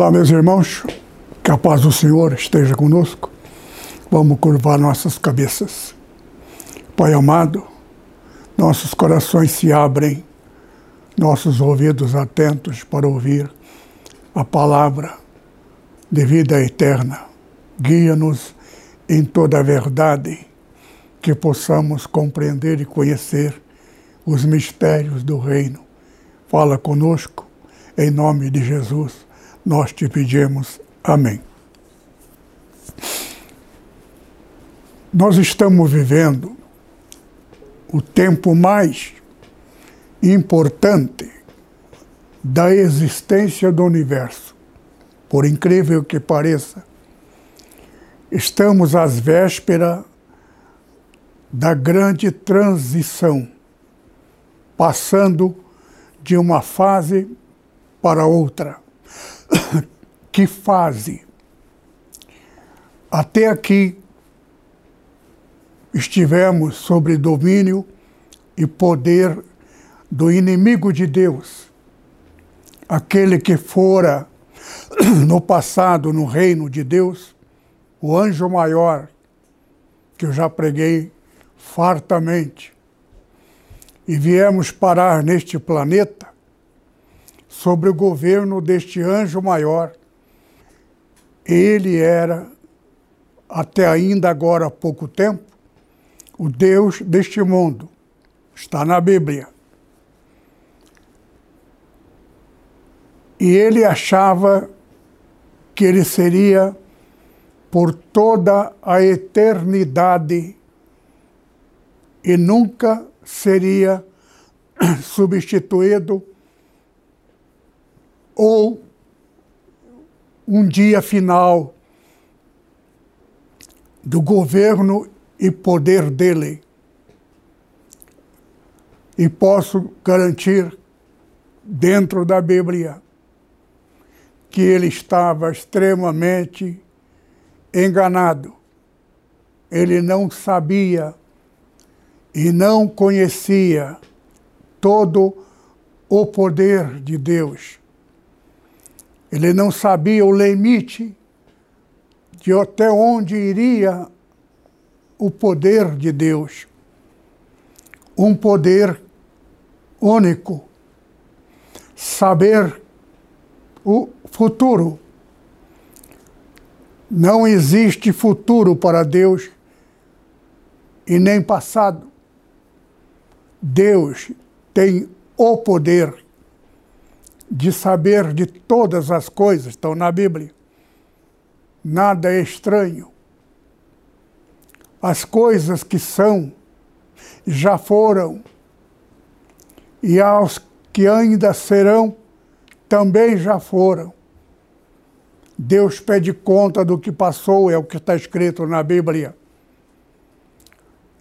Olá, meus irmãos, que a paz do Senhor esteja conosco. Vamos curvar nossas cabeças. Pai amado, nossos corações se abrem, nossos ouvidos atentos para ouvir a palavra de vida eterna. Guia-nos em toda a verdade, que possamos compreender e conhecer os mistérios do Reino. Fala conosco, em nome de Jesus nós te pedimos. Amém. Nós estamos vivendo o tempo mais importante da existência do universo. Por incrível que pareça, estamos às vésperas da grande transição, passando de uma fase para outra. que fase. Até aqui estivemos sobre domínio e poder do inimigo de Deus, aquele que fora no passado no reino de Deus, o anjo maior, que eu já preguei fartamente, e viemos parar neste planeta sobre o governo deste anjo maior. Ele era, até ainda agora há pouco tempo, o Deus deste mundo. Está na Bíblia. E ele achava que ele seria por toda a eternidade e nunca seria substituído ou um dia final do governo e poder dele. E posso garantir, dentro da Bíblia, que ele estava extremamente enganado. Ele não sabia e não conhecia todo o poder de Deus. Ele não sabia o limite de até onde iria o poder de Deus. Um poder único. Saber o futuro. Não existe futuro para Deus e nem passado. Deus tem o poder de saber de todas as coisas, estão na Bíblia. Nada é estranho. As coisas que são já foram, e aos que ainda serão também já foram. Deus pede conta do que passou, é o que está escrito na Bíblia.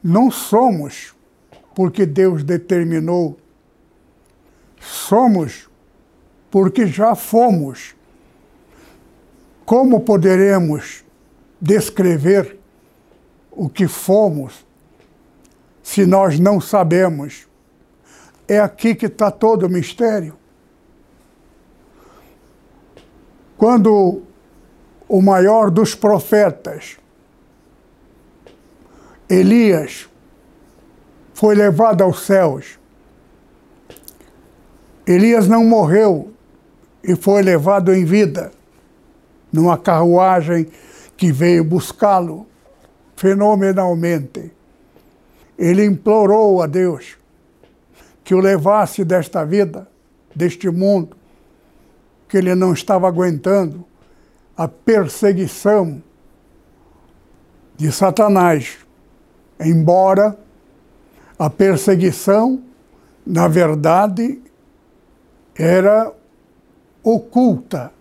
Não somos porque Deus determinou, somos porque já fomos. Como poderemos descrever o que fomos se nós não sabemos? É aqui que está todo o mistério. Quando o maior dos profetas, Elias, foi levado aos céus, Elias não morreu e foi levado em vida numa carruagem que veio buscá-lo fenomenalmente. Ele implorou a Deus que o levasse desta vida, deste mundo, que ele não estava aguentando a perseguição de Satanás. Embora a perseguição, na verdade, era oculta.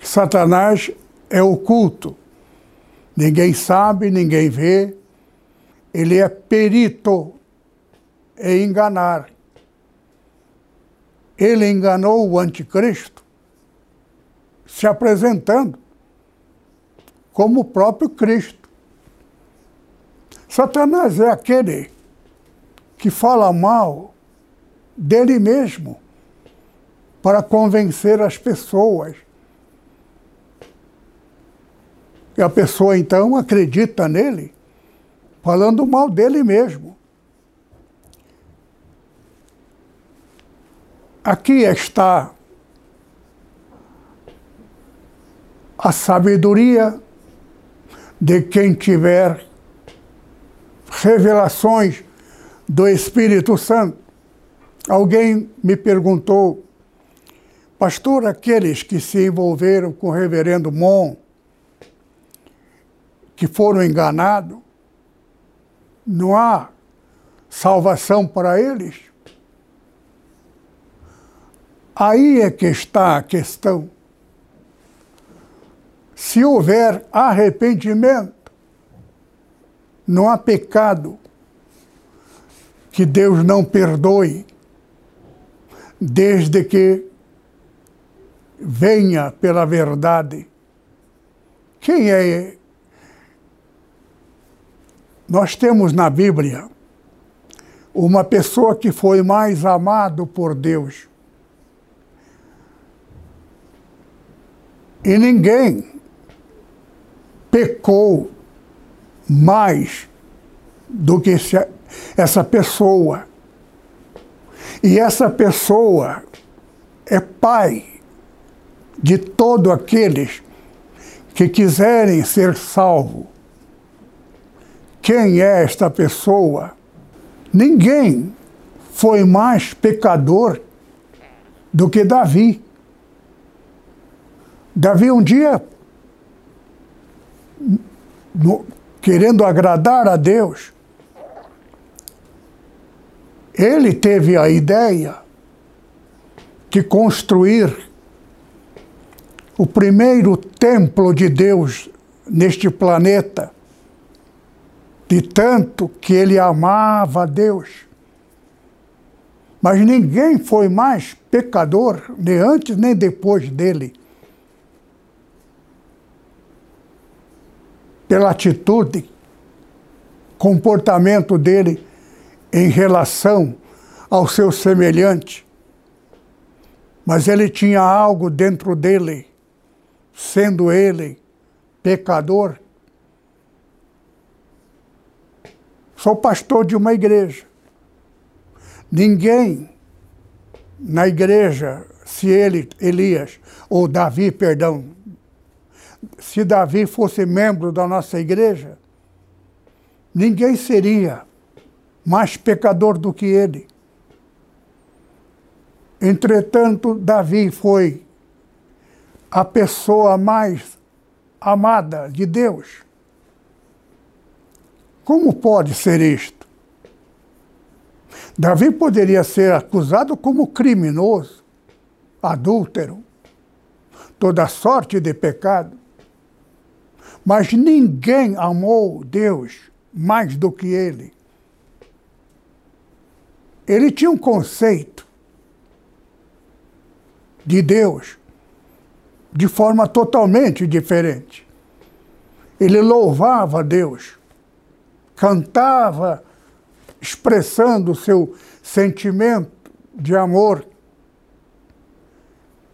Satanás é oculto. Ninguém sabe, ninguém vê. Ele é perito em enganar. Ele enganou o anticristo, se apresentando como o próprio Cristo. Satanás é aquele que fala mal dele mesmo para convencer as pessoas. E a pessoa então acredita nele, falando mal dele mesmo. Aqui está a sabedoria de quem tiver revelações do Espírito Santo. Alguém me perguntou, pastor, aqueles que se envolveram com o reverendo Mon, que foram enganados, não há salvação para eles? Aí é que está a questão. Se houver arrependimento, não há pecado que Deus não perdoe, desde que venha pela verdade. Quem é? Nós temos na Bíblia uma pessoa que foi mais amado por Deus E ninguém pecou mais do que essa pessoa. E essa pessoa é pai de todos aqueles que quiserem ser salvos. Quem é esta pessoa? Ninguém foi mais pecador do que Davi. Davi um dia, no, querendo agradar a Deus, ele teve a ideia de construir o primeiro templo de Deus neste planeta, de tanto que ele amava a Deus. Mas ninguém foi mais pecador, nem antes nem depois dele. pela atitude, comportamento dele em relação ao seu semelhante. Mas ele tinha algo dentro dele, sendo ele pecador. Sou pastor de uma igreja. Ninguém na igreja, se ele, Elias, ou Davi, perdão, se Davi fosse membro da nossa igreja, ninguém seria mais pecador do que ele. Entretanto, Davi foi a pessoa mais amada de Deus. Como pode ser isto? Davi poderia ser acusado como criminoso, adúltero, toda sorte de pecado. Mas ninguém amou Deus mais do que ele. Ele tinha um conceito de Deus de forma totalmente diferente. Ele louvava Deus, cantava, expressando o seu sentimento de amor.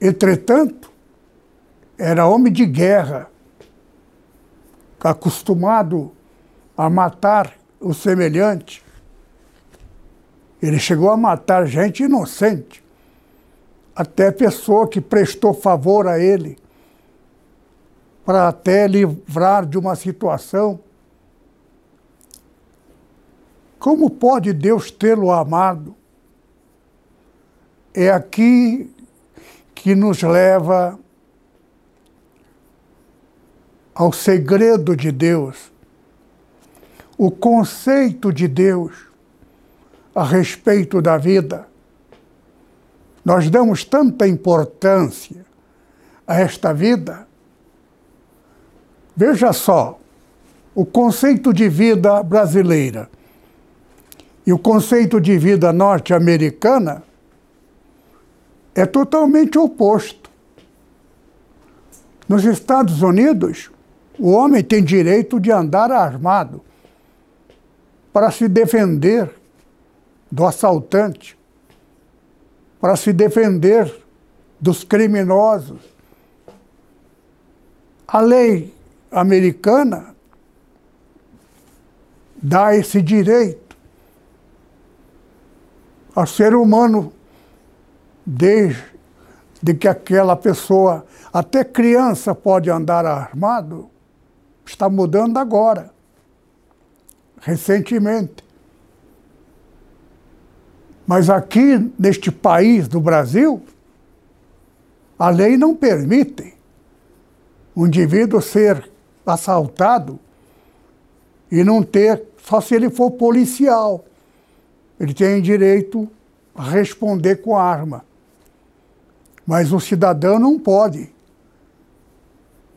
Entretanto, era homem de guerra acostumado a matar o semelhante. Ele chegou a matar gente inocente, até pessoa que prestou favor a ele, para até livrar de uma situação. Como pode Deus tê-lo amado? É aqui que nos leva ao segredo de Deus, o conceito de Deus a respeito da vida. Nós damos tanta importância a esta vida. Veja só, o conceito de vida brasileira e o conceito de vida norte-americana é totalmente oposto. Nos Estados Unidos, o homem tem direito de andar armado para se defender do assaltante, para se defender dos criminosos. A lei americana dá esse direito ao ser humano desde que aquela pessoa, até criança pode andar armado, está mudando agora, recentemente. Mas aqui, neste país do Brasil, a lei não permite um indivíduo ser assaltado e não ter, só se ele for policial. Ele tem direito a responder com arma. Mas o cidadão não pode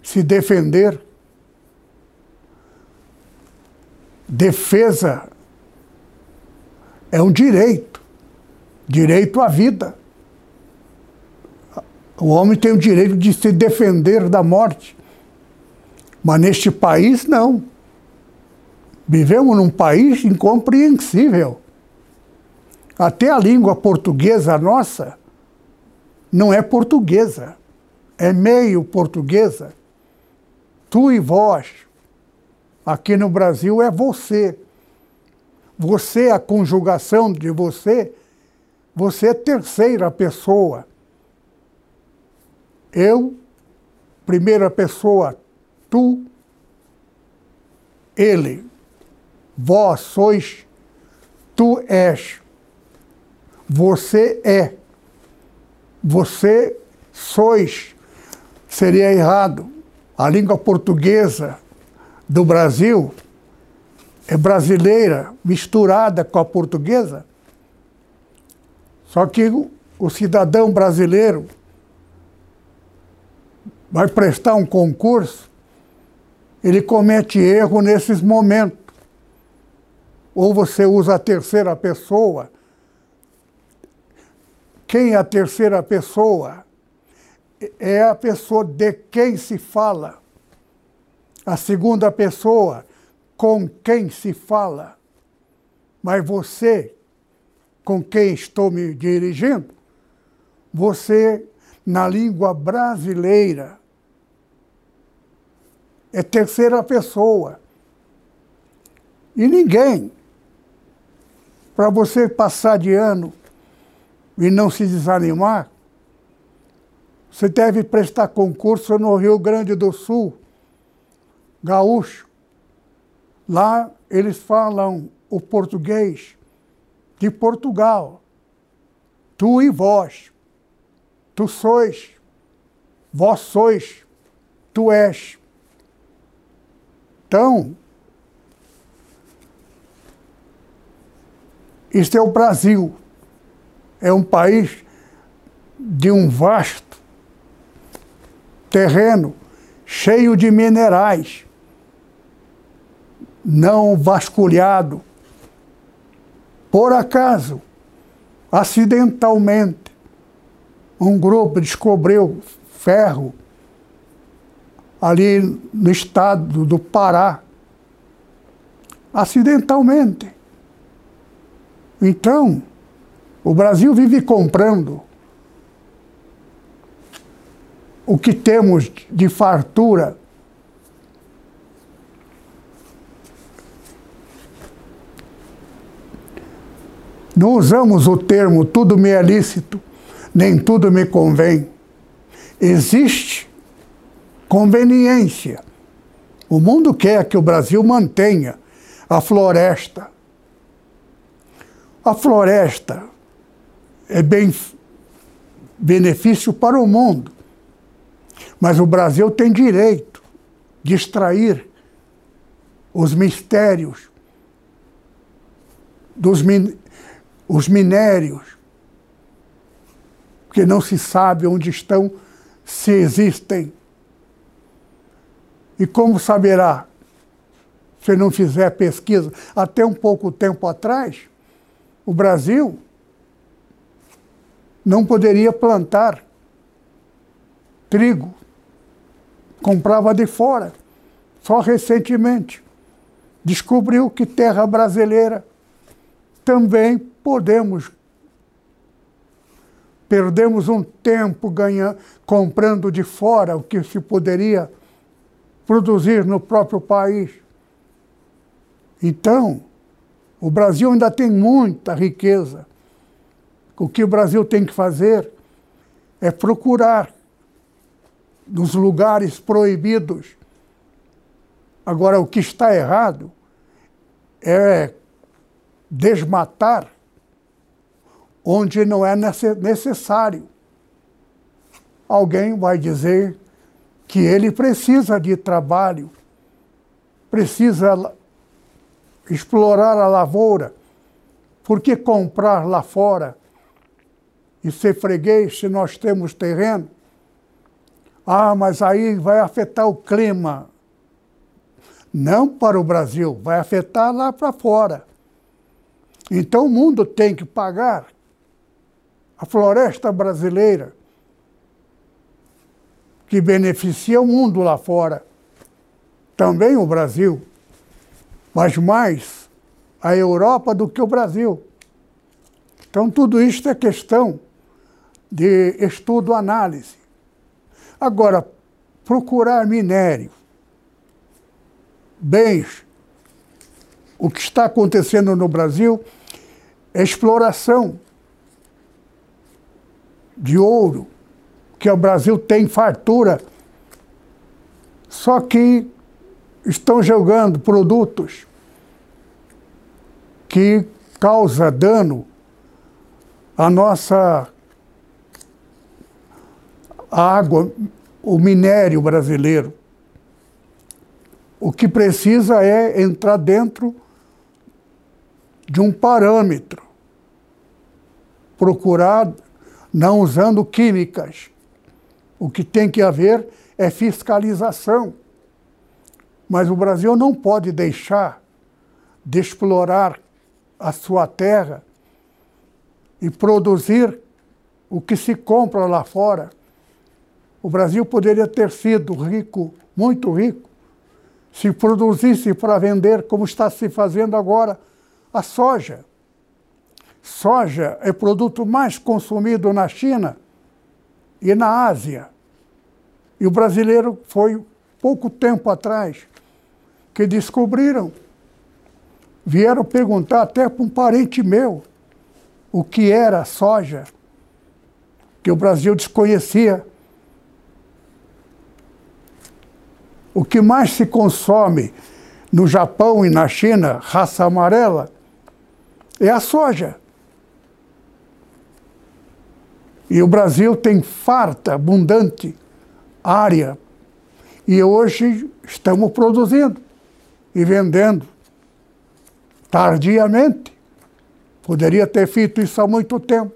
se defender. Defesa é um direito, direito à vida. O homem tem o direito de se defender da morte. Mas neste país, não. Vivemos num país incompreensível. Até a língua portuguesa nossa não é portuguesa, é meio portuguesa. Tu e vós. Aqui no Brasil é você. Você, a conjugação de você, você é terceira pessoa. Eu, primeira pessoa, tu, ele. Vós sois, tu és. Você é você sois, seria errado. A língua portuguesa do Brasil é brasileira, misturada com a portuguesa. Só que o cidadão brasileiro vai prestar um concurso, ele comete erro nesses momentos. Ou você usa a terceira pessoa quem é a terceira pessoa? É a pessoa de quem se fala. A segunda pessoa, com quem se fala. Mas você, com quem estou me dirigindo, você, na língua brasileira, é terceira pessoa. E ninguém, para você passar de ano, e não se desanimar, você deve prestar concurso no Rio Grande do Sul, gaúcho. Lá eles falam o português de Portugal. Tu e vós. Tu sois. Vós sois. Tu és. Então, este é o Brasil é um país de um vasto terreno cheio de minerais, não vasculhado. Por acaso, acidentalmente, um grupo descobriu ferro ali no estado do Pará. Acidentalmente. Então, o Brasil vive comprando o que temos de fartura. Não usamos o termo tudo me é lícito, nem tudo me convém. Existe conveniência. O mundo quer que o Brasil mantenha a floresta. A floresta é bem benefício para o mundo. Mas o Brasil tem direito de extrair os mistérios dos os minérios que não se sabe onde estão, se existem. E como saberá se não fizer pesquisa? Até um pouco tempo atrás, o Brasil não poderia plantar trigo, comprava de fora. Só recentemente descobriu que terra brasileira também podemos perdemos um tempo ganhando, comprando de fora o que se poderia produzir no próprio país. Então, o Brasil ainda tem muita riqueza. O que o Brasil tem que fazer é procurar nos lugares proibidos. Agora, o que está errado é desmatar onde não é necessário. Alguém vai dizer que ele precisa de trabalho, precisa explorar a lavoura. Por que comprar lá fora e ser freguês se nós temos terreno? Ah, mas aí vai afetar o clima. Não para o Brasil, vai afetar lá para fora. Então o mundo tem que pagar a floresta brasileira, que beneficia o mundo lá fora, também o Brasil, mas mais a Europa do que o Brasil. Então, tudo isso é questão de estudo, análise. Agora, procurar minério, bens, o que está acontecendo no Brasil é exploração de ouro, que o Brasil tem fartura. Só que estão jogando produtos que causa dano à nossa água, o minério brasileiro. O que precisa é entrar dentro de um parâmetro, procurar não usando químicas. O que tem que haver é fiscalização. Mas o Brasil não pode deixar de explorar a sua terra e produzir o que se compra lá fora. O Brasil poderia ter sido rico, muito rico, se produzisse para vender, como está se fazendo agora, a soja. Soja é o produto mais consumido na China e na Ásia. E o brasileiro foi pouco tempo atrás que descobriram. Vieram perguntar até para um parente meu o que era soja, que o Brasil desconhecia. O que mais se consome no Japão e na China, raça amarela, é a soja. E o Brasil tem farta, abundante área. E hoje estamos produzindo e vendendo. Tardiamente. Poderia ter feito isso há muito tempo.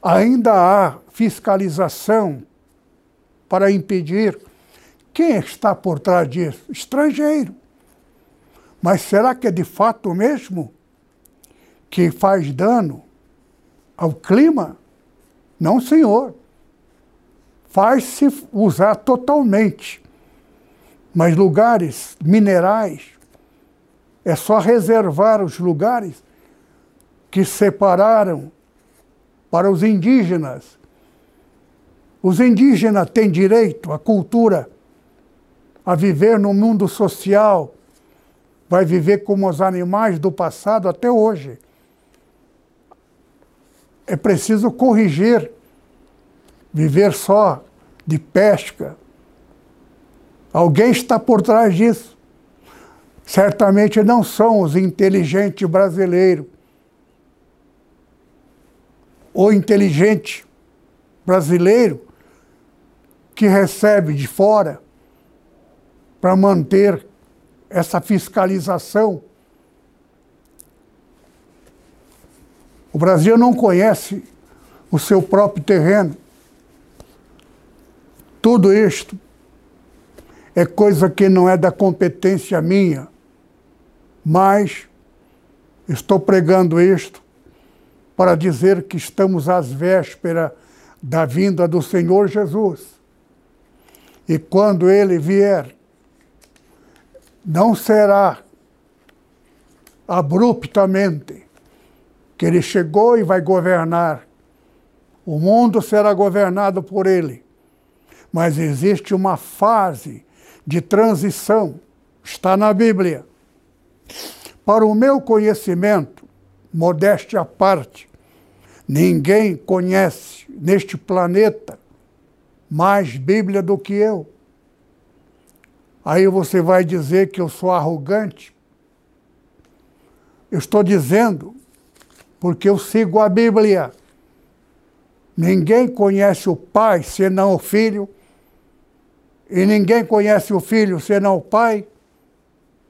Ainda há fiscalização para impedir. Quem está por trás disso? Estrangeiro. Mas será que é de fato mesmo que faz dano ao clima? Não, senhor. Faz-se usar totalmente. Mas lugares minerais, é só reservar os lugares que separaram para os indígenas. Os indígenas têm direito à cultura, a viver no mundo social, vai viver como os animais do passado até hoje é preciso corrigir. Viver só de pesca. Alguém está por trás disso. Certamente não são os inteligentes brasileiros. O inteligente brasileiro que recebe de fora para manter essa fiscalização O Brasil não conhece o seu próprio terreno. Tudo isto é coisa que não é da competência minha, mas estou pregando isto para dizer que estamos às vésperas da vinda do Senhor Jesus. E quando ele vier, não será abruptamente que ele chegou e vai governar. O mundo será governado por ele. Mas existe uma fase de transição, está na Bíblia. Para o meu conhecimento, modéstia à parte, ninguém conhece neste planeta mais Bíblia do que eu. Aí você vai dizer que eu sou arrogante. Eu estou dizendo porque eu sigo a Bíblia. Ninguém conhece o Pai senão o Filho, e ninguém conhece o Filho senão o Pai,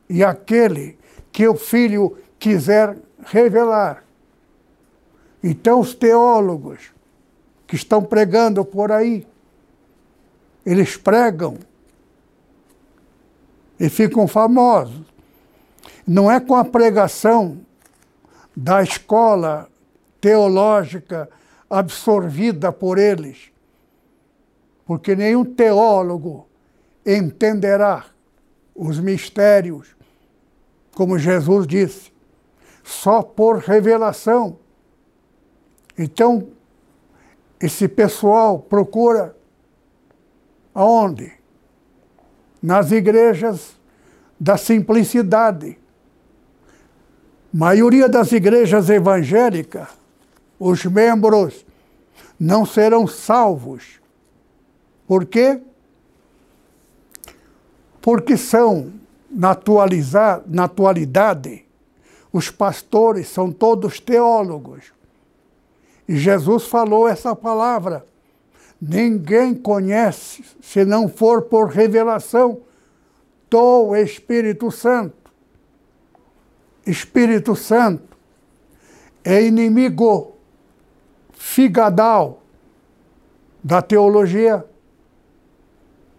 e aquele que o Filho quiser revelar. Então, os teólogos que estão pregando por aí, eles pregam e ficam famosos. Não é com a pregação da escola teológica absorvida por eles, porque nenhum teólogo entenderá os mistérios, como Jesus disse, só por revelação. Então, esse pessoal procura aonde? Nas igrejas da simplicidade. Maioria das igrejas evangélicas os membros não serão salvos. Por quê? Porque são, na, na atualidade, os pastores são todos teólogos. E Jesus falou essa palavra. Ninguém conhece se não for por revelação do Espírito Santo. Espírito Santo é inimigo figadal da teologia.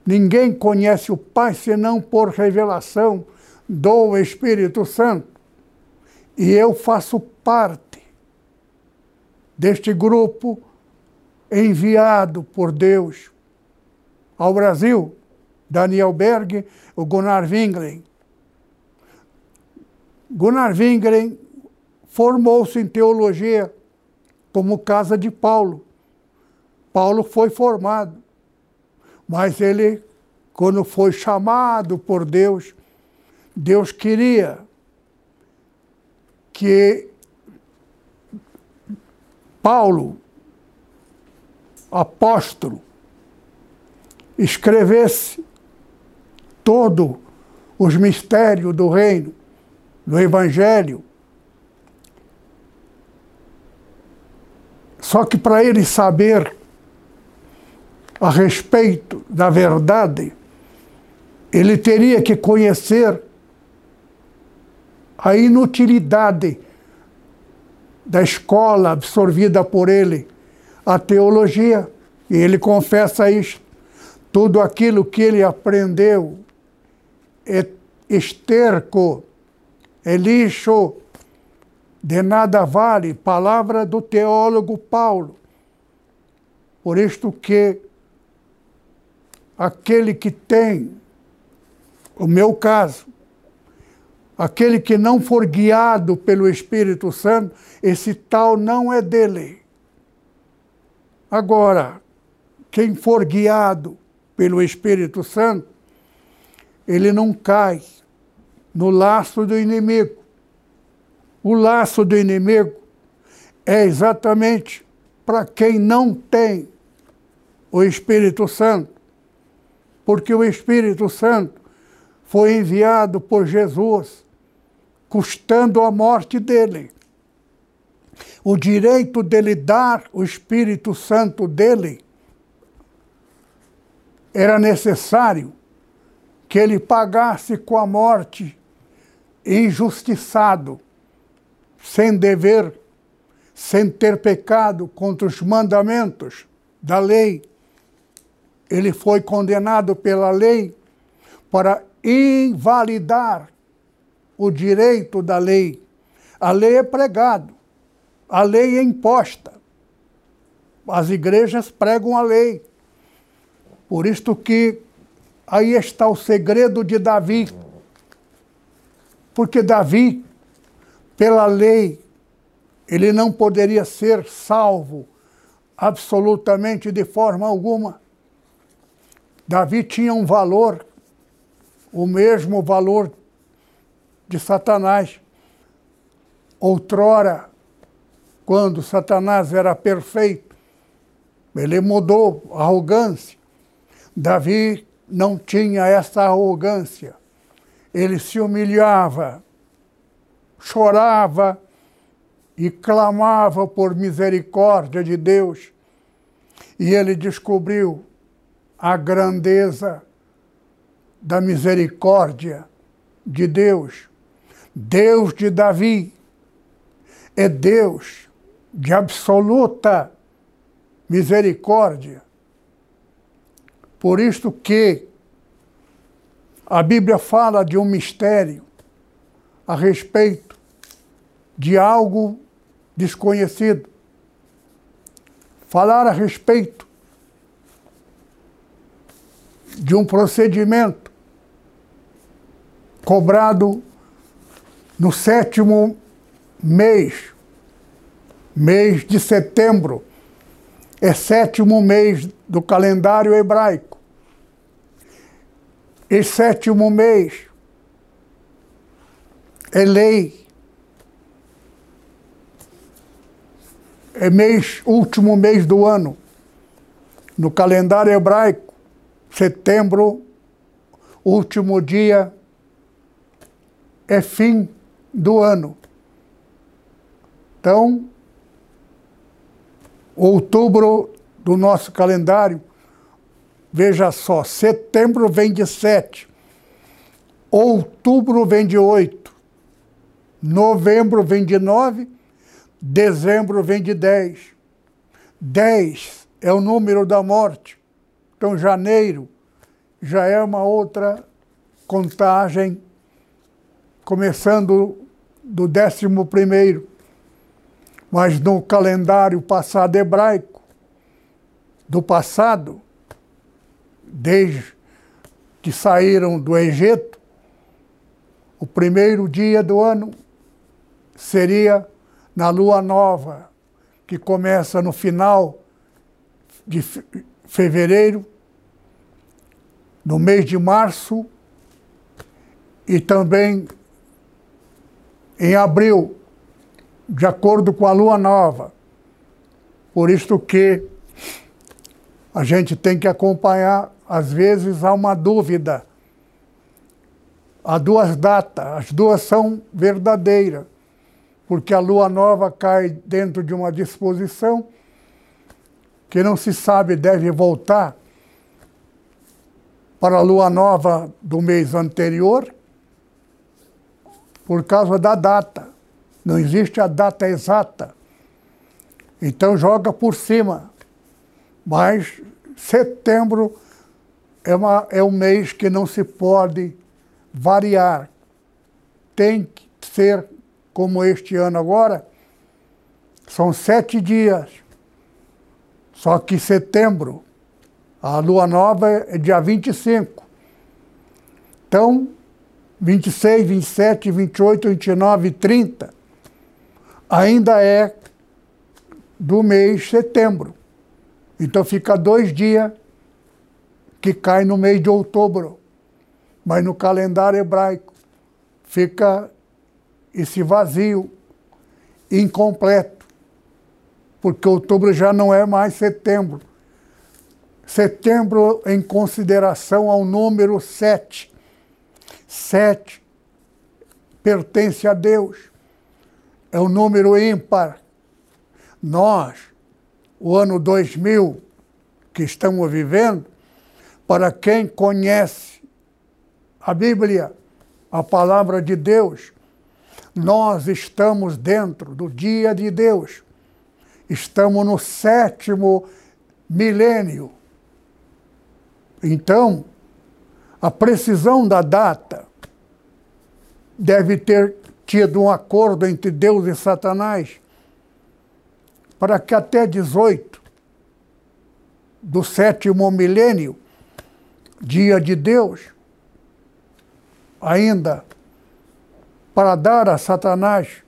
Ninguém conhece o Pai senão por revelação do Espírito Santo. E eu faço parte deste grupo enviado por Deus ao Brasil. Daniel Berg, o Gunnar Wingren. Gunnar Wingren formou-se em teologia como casa de Paulo. Paulo foi formado, mas ele, quando foi chamado por Deus, Deus queria que Paulo, apóstolo, escrevesse todo os mistérios do reino, do evangelho, Só que para ele saber a respeito da verdade, ele teria que conhecer a inutilidade da escola absorvida por ele, a teologia. E ele confessa isso. Tudo aquilo que ele aprendeu é esterco, é lixo, de nada vale palavra do teólogo Paulo. Por isto que aquele que tem, o meu caso, aquele que não for guiado pelo Espírito Santo, esse tal não é dele. Agora, quem for guiado pelo Espírito Santo, ele não cai no laço do inimigo. O laço do inimigo é exatamente para quem não tem o Espírito Santo, porque o Espírito Santo foi enviado por Jesus, custando a morte dele. O direito dele dar o Espírito Santo dele era necessário que ele pagasse com a morte injustiçado sem dever, sem ter pecado contra os mandamentos da lei. Ele foi condenado pela lei para invalidar o direito da lei. A lei é pregado, a lei é imposta. As igrejas pregam a lei. Por isto que aí está o segredo de Davi. Porque Davi, pela lei, ele não poderia ser salvo absolutamente de forma alguma. Davi tinha um valor, o mesmo valor de Satanás. Outrora, quando Satanás era perfeito, ele mudou a arrogância. Davi não tinha essa arrogância. Ele se humilhava, chorava e clamava por misericórdia de Deus. E ele descobriu a grandeza da misericórdia de Deus. Deus de Davi é Deus de absoluta misericórdia. Por isto que a Bíblia fala de um mistério a respeito de algo desconhecido. Falar a respeito de um procedimento cobrado no sétimo mês, mês de setembro, é sétimo mês do calendário hebraico. E sétimo mês é lei. É mês, último mês do ano. No calendário hebraico, setembro, último dia, é fim do ano. Então, outubro do nosso calendário, veja só, setembro vem de sete, outubro vem de oito, novembro vem de nove, dezembro vem de dez. Dez é o número da morte. Então, janeiro já é uma outra contagem, começando do décimo primeiro. Mas no calendário passado hebraico, do passado, desde que saíram do Egito, o primeiro dia do ano seria na lua nova, que começa no final de fevereiro, no mês de março e também em abril de acordo com a lua nova. Por isto que a gente tem que acompanhar, às vezes há uma dúvida. Há duas datas, as duas são verdadeiras, porque a lua nova cai dentro de uma disposição que não se sabe deve voltar para a lua nova do mês anterior por causa da data. Não existe a data exata. Então joga por cima. Mas setembro é, uma, é um mês que não se pode variar. Tem que ser como este ano agora. São sete dias. Só que setembro, a lua nova é dia 25. Então, 26, 27, 28, 29 e 30 ainda é do mês setembro. Então fica dois dias que cai no mês de outubro. Mas no calendário hebraico fica esse vazio, incompleto. Porque outubro já não é mais setembro. Setembro em consideração ao número sete. Sete pertence a Deus é um número ímpar. Nós, o ano 2000 que estamos vivendo, para quem conhece a Bíblia, a palavra de Deus, nós estamos dentro do dia de Deus. estamos no sétimo milênio. Então, a precisão da data deve ter tido um acordo entre Deus e Satanás para que até 18 do sétimo milênio, dia de Deus, ainda para dar a Satanás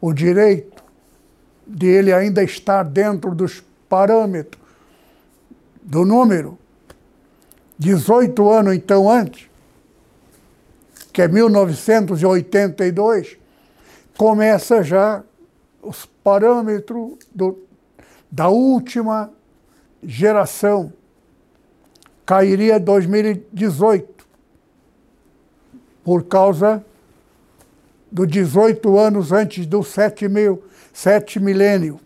o direito de ele ainda estar dentro dos parâmetros do número, 18 anos então antes, que é 1982, começa já os parâmetros do, da última geração. Cairia 2018, por causa dos 18 anos antes do 7 mil, milênio.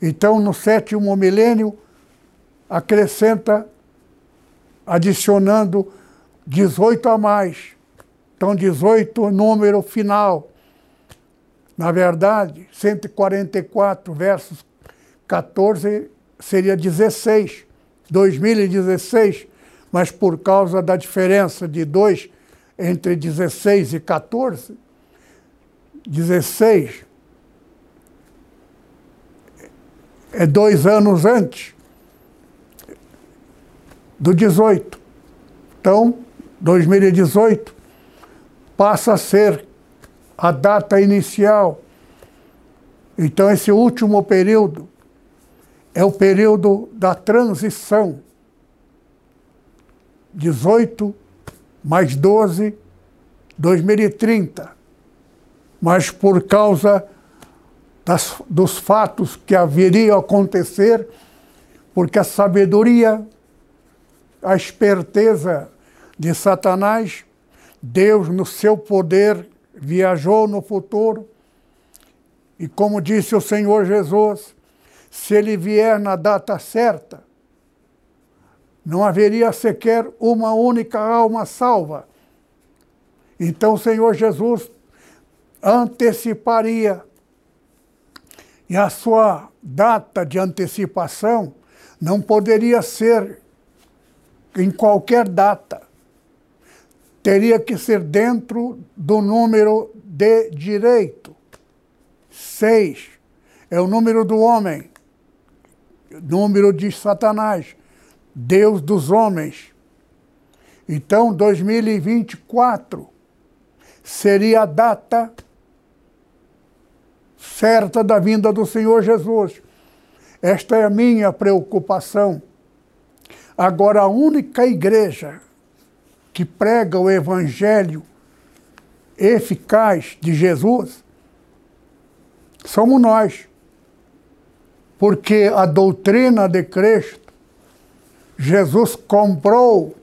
Então, no sétimo milênio, acrescenta, adicionando 18 a mais. Então, 18 número final. Na verdade, 144 versus 14 seria 16, 2016, mas por causa da diferença de 2 entre 16 e 14, 16 é dois anos antes do 18. Então, 2018 passa a ser a data inicial. Então, esse último período é o período da transição. 18 mais 12, 2030. Mas por causa das, dos fatos que haveriam acontecer, porque a sabedoria, a esperteza de Satanás, Deus, no seu poder, viajou no futuro. E como disse o Senhor Jesus, se ele vier na data certa, não haveria sequer uma única alma salva. Então o Senhor Jesus anteciparia. E a sua data de antecipação não poderia ser em qualquer data. Teria que ser dentro do número de direito. Seis é o número do homem, número de Satanás, Deus dos homens. Então, 2024 seria a data certa da vinda do Senhor Jesus. Esta é a minha preocupação. Agora, a única igreja que prega o evangelho eficaz de Jesus somos nós. Porque a doutrina de Cristo Jesus comprou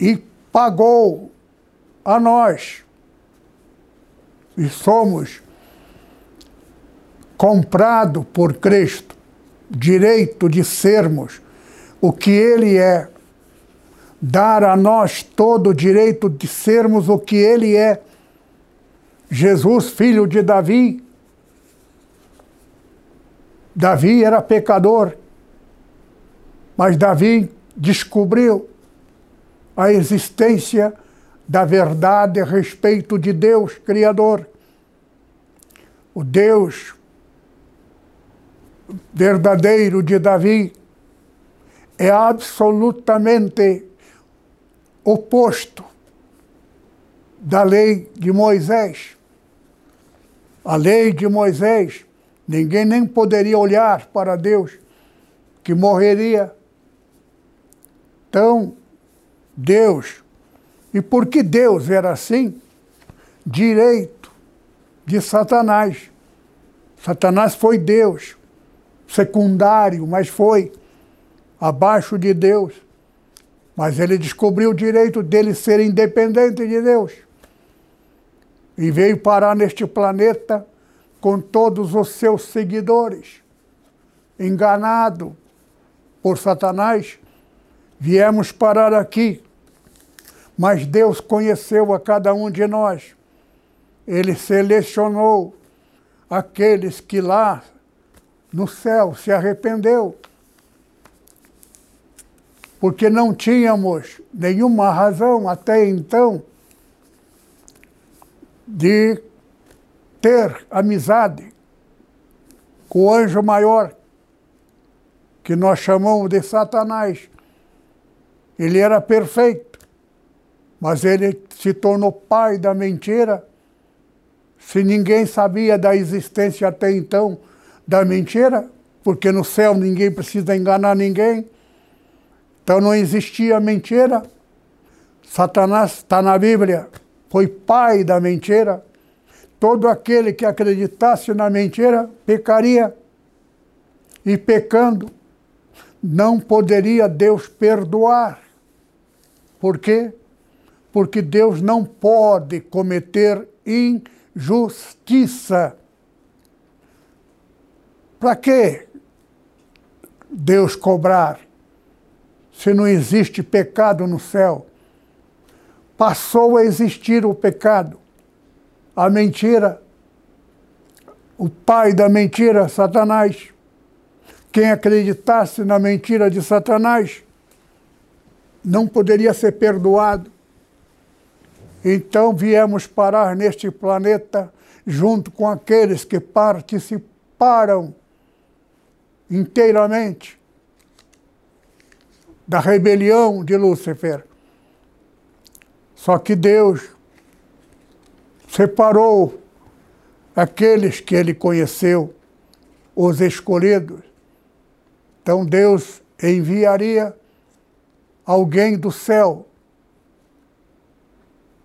e pagou a nós. E somos comprado por Cristo, direito de sermos o que Ele é, dar a nós todo o direito de sermos o que Ele é. Jesus, filho de Davi. Davi era pecador, mas Davi descobriu a existência da verdade a respeito de Deus Criador. O Deus verdadeiro de Davi é absolutamente oposto da lei de Moisés. A lei de Moisés, ninguém nem poderia olhar para Deus, que morreria então, Deus, e por que Deus era assim? Direito de Satanás. Satanás foi Deus, secundário, mas foi abaixo de Deus. Mas ele descobriu o direito dele ser independente de Deus. E veio parar neste planeta com todos os seus seguidores, enganado por Satanás Viemos parar aqui, mas Deus conheceu a cada um de nós. Ele selecionou aqueles que lá no céu se arrependeu. Porque não tínhamos nenhuma razão até então de ter amizade com o anjo maior, que nós chamamos de Satanás. Ele era perfeito, mas ele se tornou pai da mentira. Se ninguém sabia da existência até então da mentira, porque no céu ninguém precisa enganar ninguém, então não existia mentira. Satanás está na Bíblia, foi pai da mentira. Todo aquele que acreditasse na mentira pecaria. E pecando, não poderia Deus perdoar. Por quê? Porque Deus não pode cometer injustiça. Para que Deus cobrar se não existe pecado no céu? Passou a existir o pecado, a mentira, o pai da mentira, Satanás. Quem acreditasse na mentira de Satanás não poderia ser perdoado. Então viemos parar neste planeta junto com aqueles que participaram inteiramente da rebelião de Lúcifer. Só que Deus separou aqueles que ele conheceu, os escolhidos. Então Deus enviaria alguém do céu.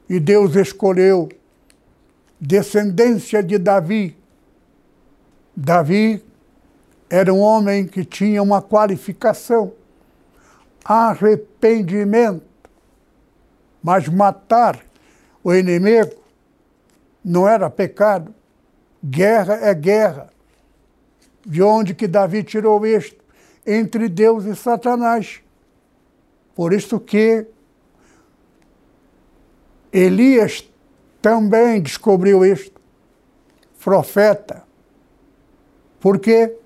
E Deus escolheu descendência de Davi. Davi era um homem que tinha uma qualificação, arrependimento. Mas matar o inimigo não era pecado. Guerra é guerra. De onde que Davi tirou isto? Entre Deus e Satanás. Por isso que Elias também descobriu isto. Profeta. Por quê?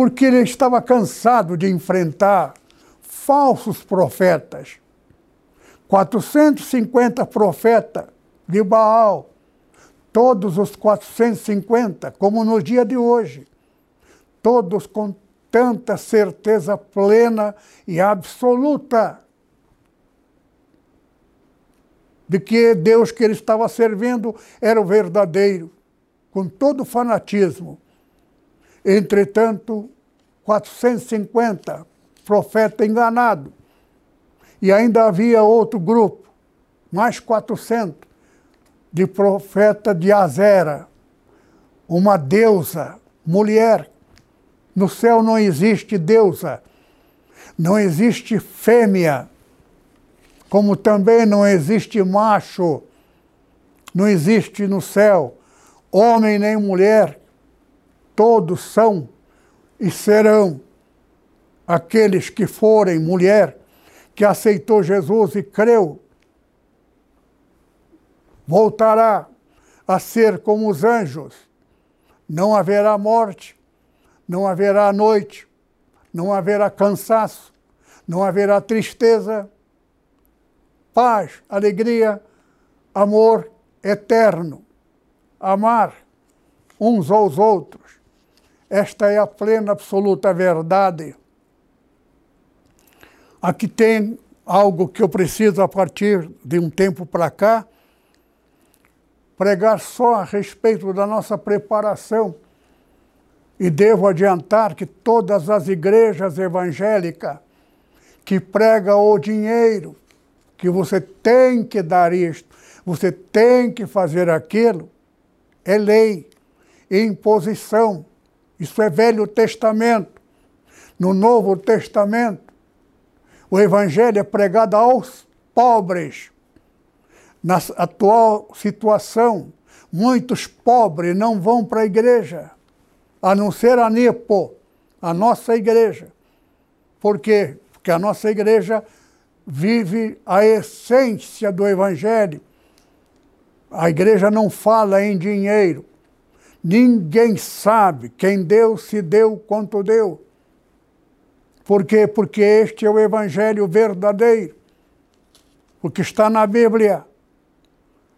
Porque ele estava cansado de enfrentar falsos profetas. 450 profetas de Baal. Todos os 450, como no dia de hoje. Todos com tanta certeza plena e absoluta de que Deus que ele estava servindo era o verdadeiro, com todo fanatismo. Entretanto, 450 profeta enganado. E ainda havia outro grupo, mais 400, de profeta de Azera, uma deusa, mulher, no céu não existe deusa, não existe fêmea, como também não existe macho, não existe no céu homem nem mulher, todos são e serão aqueles que forem mulher, que aceitou Jesus e creu, voltará a ser como os anjos. Não haverá morte, não haverá noite, não haverá cansaço, não haverá tristeza, paz, alegria, amor eterno. Amar uns aos outros. Esta é a plena, absoluta verdade. Aqui tem algo que eu preciso, a partir de um tempo para cá, pregar só a respeito da nossa preparação e devo adiantar que todas as igrejas evangélicas que pregam o dinheiro, que você tem que dar isto, você tem que fazer aquilo, é lei, imposição. Isso é Velho Testamento. No Novo Testamento, o Evangelho é pregado aos pobres. Na atual situação, muitos pobres não vão para a igreja a não ser a NEPO, a nossa igreja. Por quê? Porque a nossa igreja vive a essência do Evangelho. A igreja não fala em dinheiro, Ninguém sabe quem deu, se deu, quanto deu. Por quê? Porque este é o evangelho verdadeiro. O que está na Bíblia.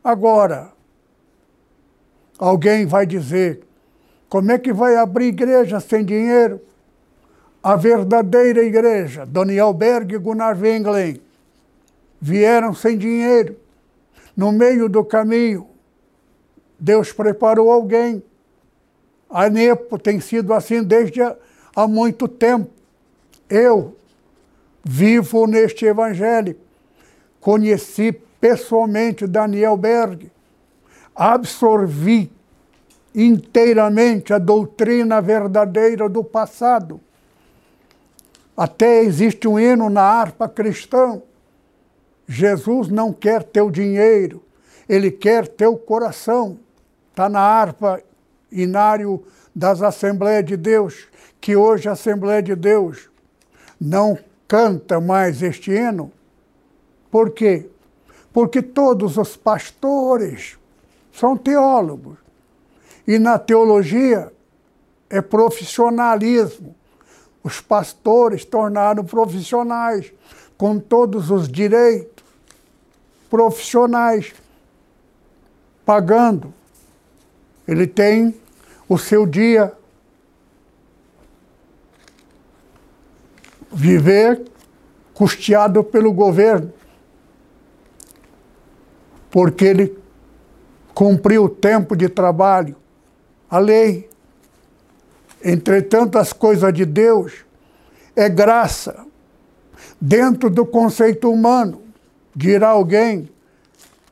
Agora, alguém vai dizer: como é que vai abrir igreja sem dinheiro? A verdadeira igreja, Daniel Berg e Gunnar Wenglen, vieram sem dinheiro. No meio do caminho, Deus preparou alguém. A Nepo tem sido assim desde há muito tempo. Eu vivo neste evangelho. Conheci pessoalmente Daniel Berg. Absorvi inteiramente a doutrina verdadeira do passado. Até existe um hino na harpa cristã. Jesus não quer teu dinheiro, ele quer teu coração. Está na harpa inário das Assembleias de Deus, que hoje a Assembleia de Deus não canta mais este hino. Por quê? Porque todos os pastores são teólogos. E na teologia é profissionalismo. Os pastores tornaram profissionais, com todos os direitos, profissionais, pagando. Ele tem o seu dia. Viver custeado pelo governo, porque ele cumpriu o tempo de trabalho, a lei. Entretanto, as coisas de Deus é graça. Dentro do conceito humano, dirá alguém: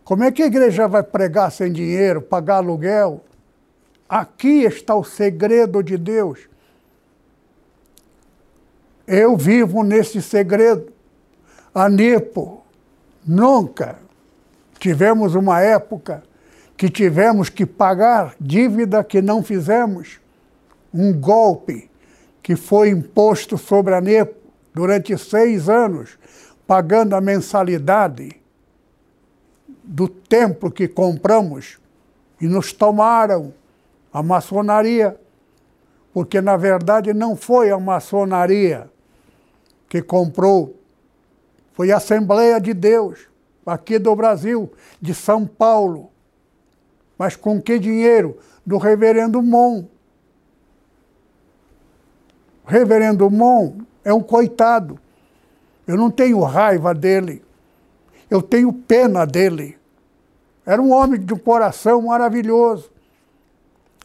como é que a igreja vai pregar sem dinheiro, pagar aluguel? Aqui está o segredo de Deus. Eu vivo nesse segredo. A Nipo, nunca tivemos uma época que tivemos que pagar dívida que não fizemos um golpe que foi imposto sobre a NEPO durante seis anos, pagando a mensalidade do templo que compramos e nos tomaram a maçonaria, porque na verdade não foi a maçonaria que comprou, foi a Assembleia de Deus, aqui do Brasil, de São Paulo. Mas com que dinheiro? Do reverendo Mon. Reverendo Mon é um coitado. Eu não tenho raiva dele. Eu tenho pena dele. Era um homem de um coração maravilhoso.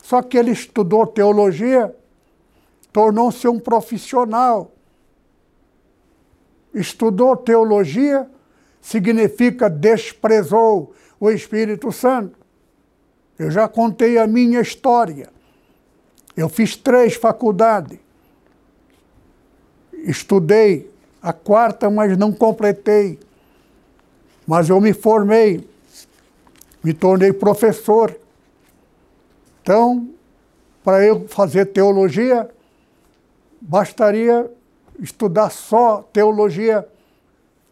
Só que ele estudou teologia, tornou-se um profissional. Estudou teologia, significa desprezou o Espírito Santo. Eu já contei a minha história. Eu fiz três faculdades estudei a quarta, mas não completei. Mas eu me formei, me tornei professor. Então, para eu fazer teologia, bastaria estudar só teologia,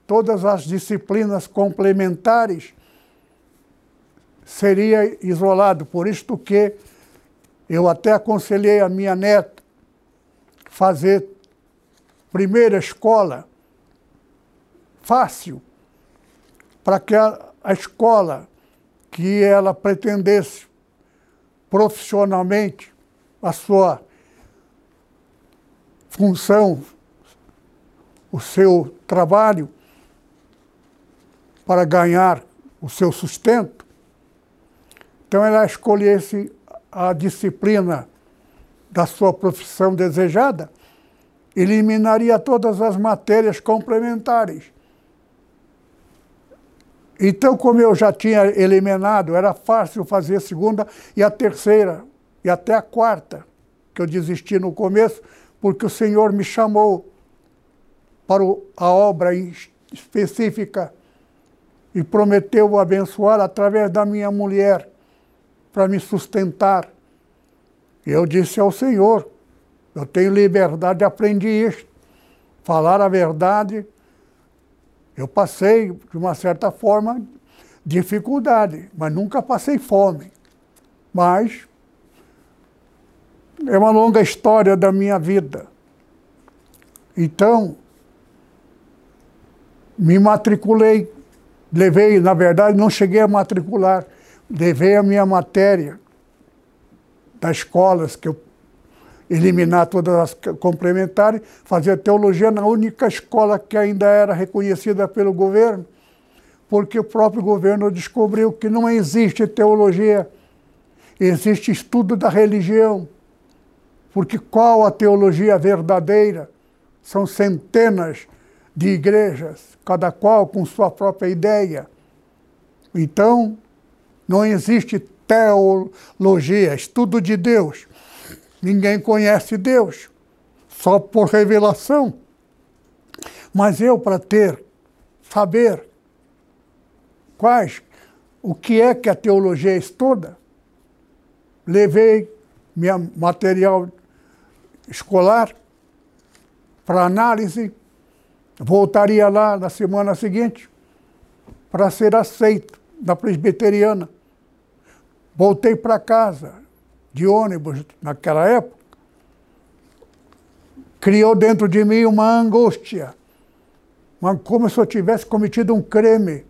todas as disciplinas complementares seria isolado. Por isto que eu até aconselhei a minha neta fazer primeira escola fácil para que a, a escola que ela pretendesse profissionalmente a sua função, o seu trabalho para ganhar o seu sustento. Então ela escolhesse a disciplina da sua profissão desejada eliminaria todas as matérias complementares. Então, como eu já tinha eliminado, era fácil fazer a segunda e a terceira, e até a quarta, que eu desisti no começo, porque o Senhor me chamou para a obra específica e prometeu abençoar através da minha mulher para me sustentar. Eu disse ao Senhor: eu tenho liberdade, aprendi isso. Falar a verdade. Eu passei, de uma certa forma, dificuldade, mas nunca passei fome. Mas É uma longa história da minha vida. Então, me matriculei. Levei, na verdade, não cheguei a matricular. Levei a minha matéria das escolas, que eu eliminar todas as complementares, fazia teologia na única escola que ainda era reconhecida pelo governo, porque o próprio governo descobriu que não existe teologia, existe estudo da religião. Porque qual a teologia verdadeira? São centenas de igrejas, cada qual com sua própria ideia. Então, não existe teologia, estudo de Deus. Ninguém conhece Deus, só por revelação. Mas eu, para ter, saber quais, o que é que a teologia estuda, levei meu material escolar para análise, voltaria lá na semana seguinte para ser aceito na presbiteriana. Voltei para casa de ônibus naquela época. Criou dentro de mim uma angústia, uma, como se eu tivesse cometido um crime.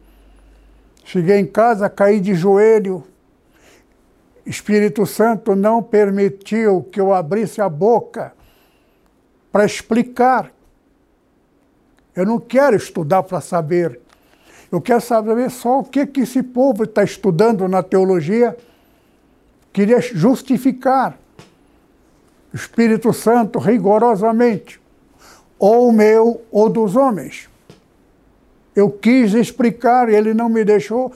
Cheguei em casa, caí de joelho. Espírito Santo não permitiu que eu abrisse a boca para explicar. Eu não quero estudar para saber. Eu quero saber só o que, que esse povo está estudando na teologia queria justificar o Espírito Santo rigorosamente, ou meu ou dos homens. Eu quis explicar, ele não me deixou,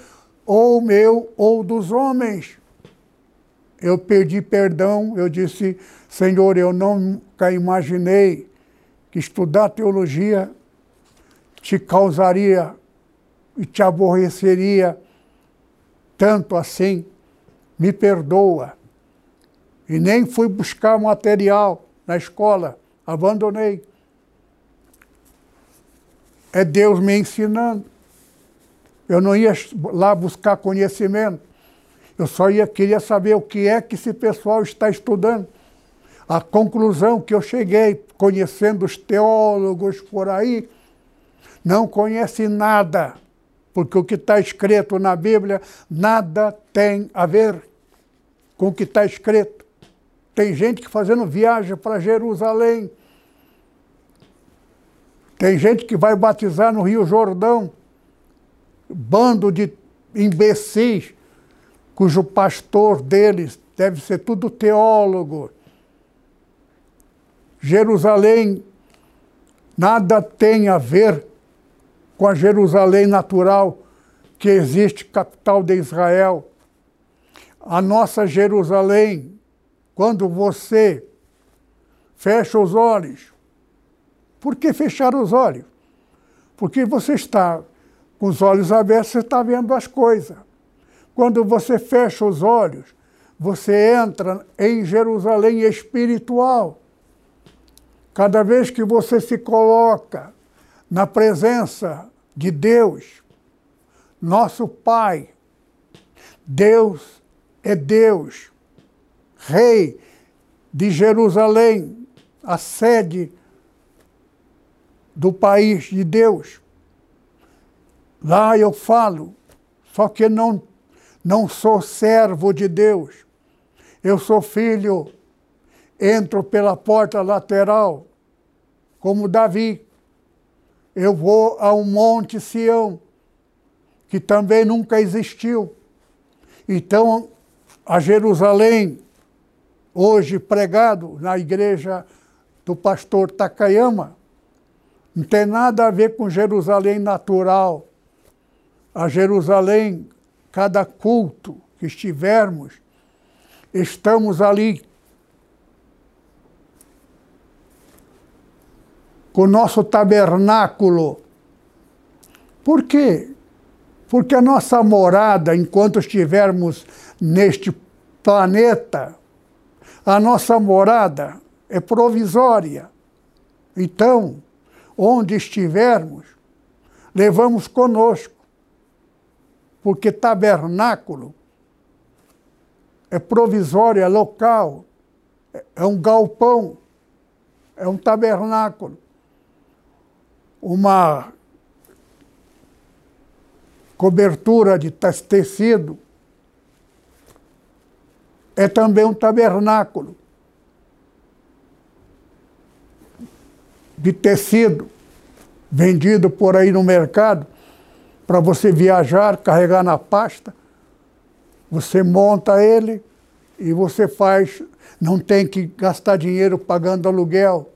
ou meu ou dos homens. Eu pedi perdão, eu disse, Senhor, eu nunca imaginei que estudar teologia te causaria e te aborreceria tanto assim me perdoa. E nem fui buscar material na escola, abandonei. É Deus me ensinando. Eu não ia lá buscar conhecimento. Eu só ia, queria saber o que é que esse pessoal está estudando. A conclusão que eu cheguei, conhecendo os teólogos por aí, não conhece nada porque o que está escrito na Bíblia nada tem a ver com o que está escrito. Tem gente que fazendo viagem para Jerusalém. Tem gente que vai batizar no Rio Jordão. Bando de imbecis, cujo pastor deles deve ser tudo teólogo. Jerusalém nada tem a ver com a Jerusalém natural que existe, capital de Israel. A nossa Jerusalém, quando você fecha os olhos, por que fechar os olhos? Porque você está com os olhos abertos, você está vendo as coisas. Quando você fecha os olhos, você entra em Jerusalém espiritual. Cada vez que você se coloca na presença de Deus, nosso Pai. Deus é Deus, Rei de Jerusalém, a sede do país de Deus. Lá eu falo, só que não, não sou servo de Deus. Eu sou filho, entro pela porta lateral, como Davi eu vou ao Monte Sião, que também nunca existiu. Então, a Jerusalém, hoje pregado na igreja do pastor Takayama, não tem nada a ver com Jerusalém natural. A Jerusalém, cada culto que estivermos, estamos ali com o nosso tabernáculo. Por quê? Porque a nossa morada, enquanto estivermos neste planeta, a nossa morada é provisória. Então, onde estivermos, levamos conosco, porque tabernáculo é provisório, é local. é um galpão, é um tabernáculo, uma cobertura de tecido, é também um tabernáculo de tecido vendido por aí no mercado para você viajar, carregar na pasta. Você monta ele e você faz, não tem que gastar dinheiro pagando aluguel.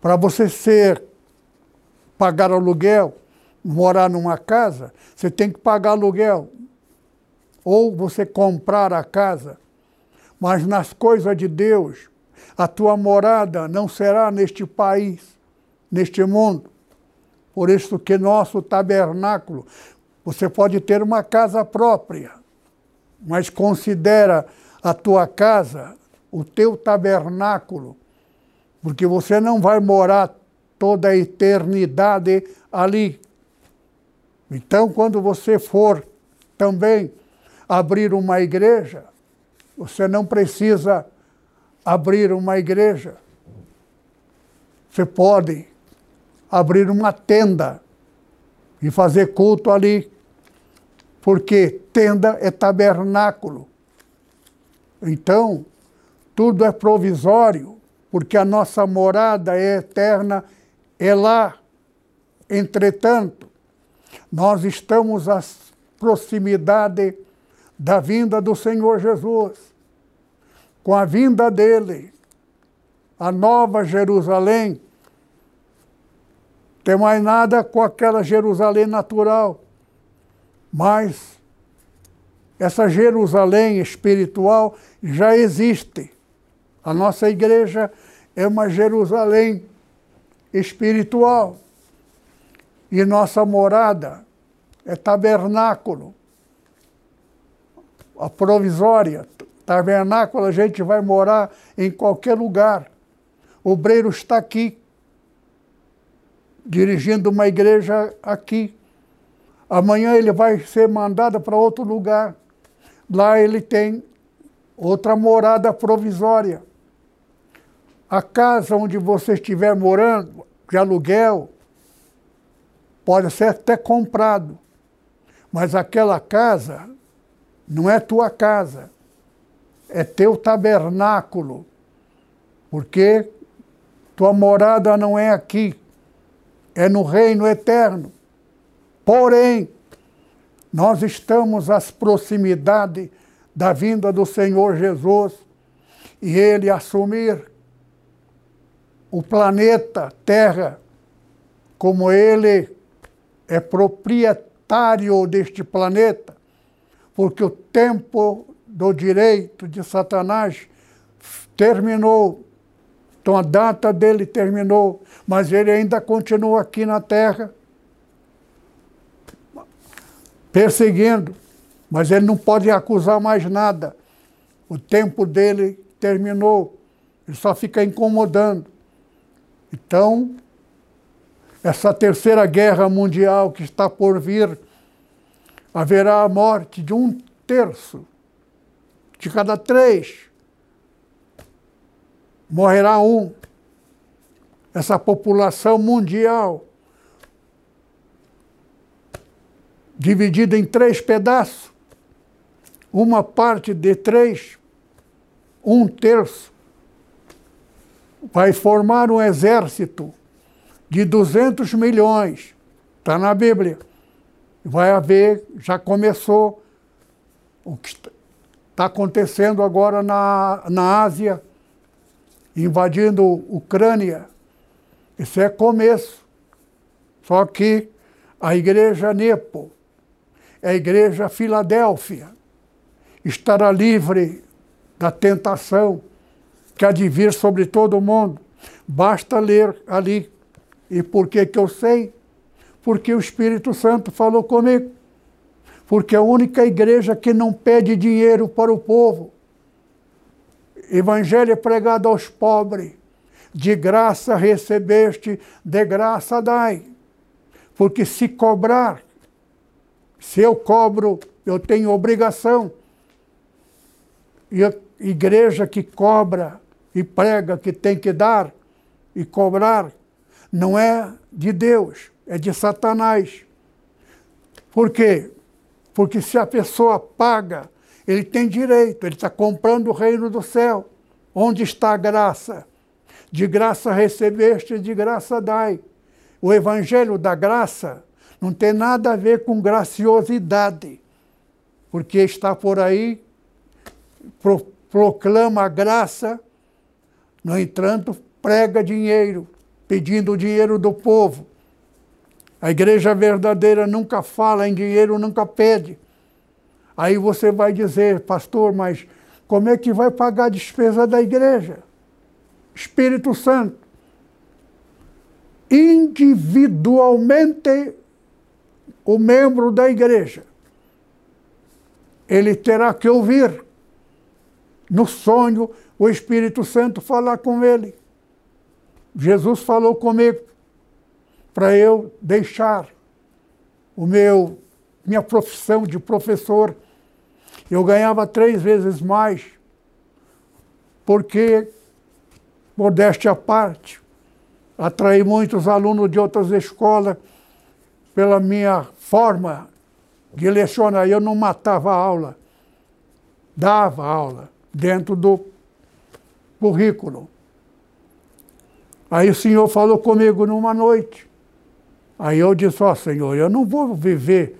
Para você ser pagar aluguel, morar numa casa, você tem que pagar aluguel. Ou você comprar a casa. Mas nas coisas de Deus, a tua morada não será neste país, neste mundo. Por isso que nosso tabernáculo, você pode ter uma casa própria, mas considera a tua casa o teu tabernáculo, porque você não vai morar toda a eternidade ali. Então, quando você for também abrir uma igreja, você não precisa abrir uma igreja. Você pode abrir uma tenda e fazer culto ali, porque tenda é tabernáculo. Então, tudo é provisório, porque a nossa morada é eterna, é lá. Entretanto, nós estamos à proximidade da vinda do Senhor Jesus. Com a vinda dele, a nova Jerusalém, tem mais nada com aquela Jerusalém natural, mas essa Jerusalém espiritual já existe. A nossa igreja é uma Jerusalém espiritual. E nossa morada é tabernáculo. A provisória. Tabernáculo a gente vai morar em qualquer lugar. O obreiro está aqui, dirigindo uma igreja aqui. Amanhã ele vai ser mandado para outro lugar. Lá ele tem outra morada provisória. A casa onde você estiver morando, de aluguel, pode ser até comprado, mas aquela casa não é tua casa, é teu tabernáculo, porque tua morada não é aqui, é no reino eterno. Porém, nós estamos às proximidades da vinda do Senhor Jesus e ele assumir o planeta Terra como ele é proprietário deste planeta, porque o tempo do direito de Satanás terminou. Então a data dele terminou, mas ele ainda continua aqui na terra perseguindo, mas ele não pode acusar mais nada. O tempo dele terminou, ele só fica incomodando. Então, essa terceira guerra mundial que está por vir, haverá a morte de um terço de cada três. Morrerá um. Essa população mundial, dividida em três pedaços, uma parte de três, um terço, vai formar um exército de 200 milhões. Está na Bíblia. Vai haver, já começou o que está acontecendo agora na, na Ásia, invadindo Ucrânia. Isso é começo. Só que a igreja Nepo, a igreja Filadélfia, estará livre da tentação que há de vir sobre todo o mundo. Basta ler ali e por que, que eu sei? Porque o Espírito Santo falou comigo. Porque é a única igreja que não pede dinheiro para o povo. Evangelho é pregado aos pobres. De graça recebeste, de graça dai. Porque se cobrar, se eu cobro, eu tenho obrigação. E igreja que cobra e prega que tem que dar e cobrar não é de Deus, é de Satanás. Por quê? Porque se a pessoa paga, ele tem direito, ele está comprando o reino do céu. Onde está a graça? De graça recebeste, de graça dai. O evangelho da graça não tem nada a ver com graciosidade, porque está por aí, pro, proclama a graça, no entanto, prega dinheiro, pedindo o dinheiro do povo. A igreja verdadeira nunca fala em dinheiro, nunca pede. Aí você vai dizer, pastor, mas como é que vai pagar a despesa da igreja? Espírito Santo. Individualmente, o membro da igreja, ele terá que ouvir no sonho o Espírito Santo falar com ele. Jesus falou comigo para eu deixar o meu minha profissão de professor. Eu ganhava três vezes mais, porque, modéstia à parte, atraí muitos alunos de outras escolas pela minha forma de lecionar. Eu não matava a aula, dava aula dentro do currículo. Aí o senhor falou comigo numa noite. Aí eu disse, ó oh, senhor, eu não vou viver.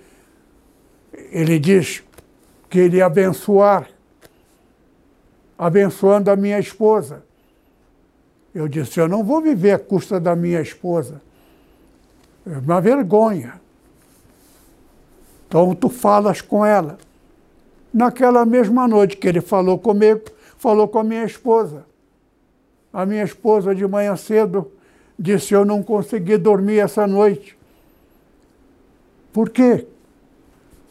Ele diz que ele ia abençoar, abençoando a minha esposa. Eu disse, eu não vou viver à custa da minha esposa. É uma vergonha. Então tu falas com ela. Naquela mesma noite que ele falou comigo, falou com a minha esposa. A minha esposa, de manhã cedo, disse: Eu não consegui dormir essa noite. Por quê?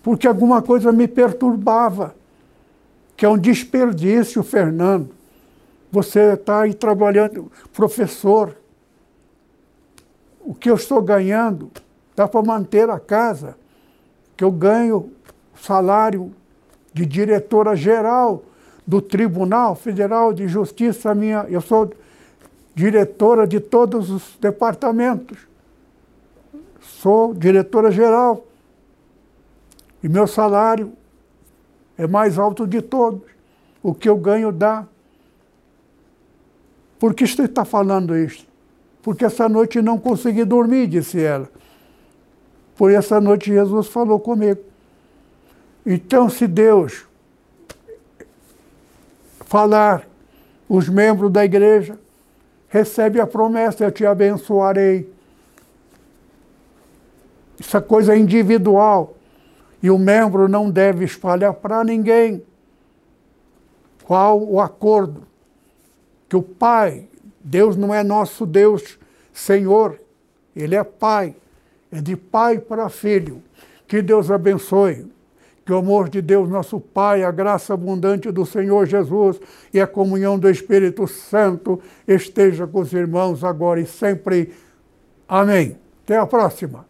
Porque alguma coisa me perturbava, que é um desperdício, Fernando. Você está aí trabalhando, professor. O que eu estou ganhando dá para manter a casa, que eu ganho salário de diretora geral do Tribunal Federal de Justiça minha, eu sou diretora de todos os departamentos. Sou diretora geral. E meu salário é mais alto de todos. O que eu ganho dá. Por que você está falando isso? Porque essa noite não consegui dormir, disse ela. Por essa noite Jesus falou comigo. Então, se Deus falar, os membros da igreja recebem a promessa, eu te abençoarei. Coisa é individual. E o membro não deve espalhar para ninguém. Qual o acordo? Que o Pai, Deus não é nosso Deus Senhor, Ele é Pai. É de pai para filho. Que Deus abençoe. Que o amor de Deus, nosso Pai, a graça abundante do Senhor Jesus e a comunhão do Espírito Santo esteja com os irmãos agora e sempre. Amém. Até a próxima.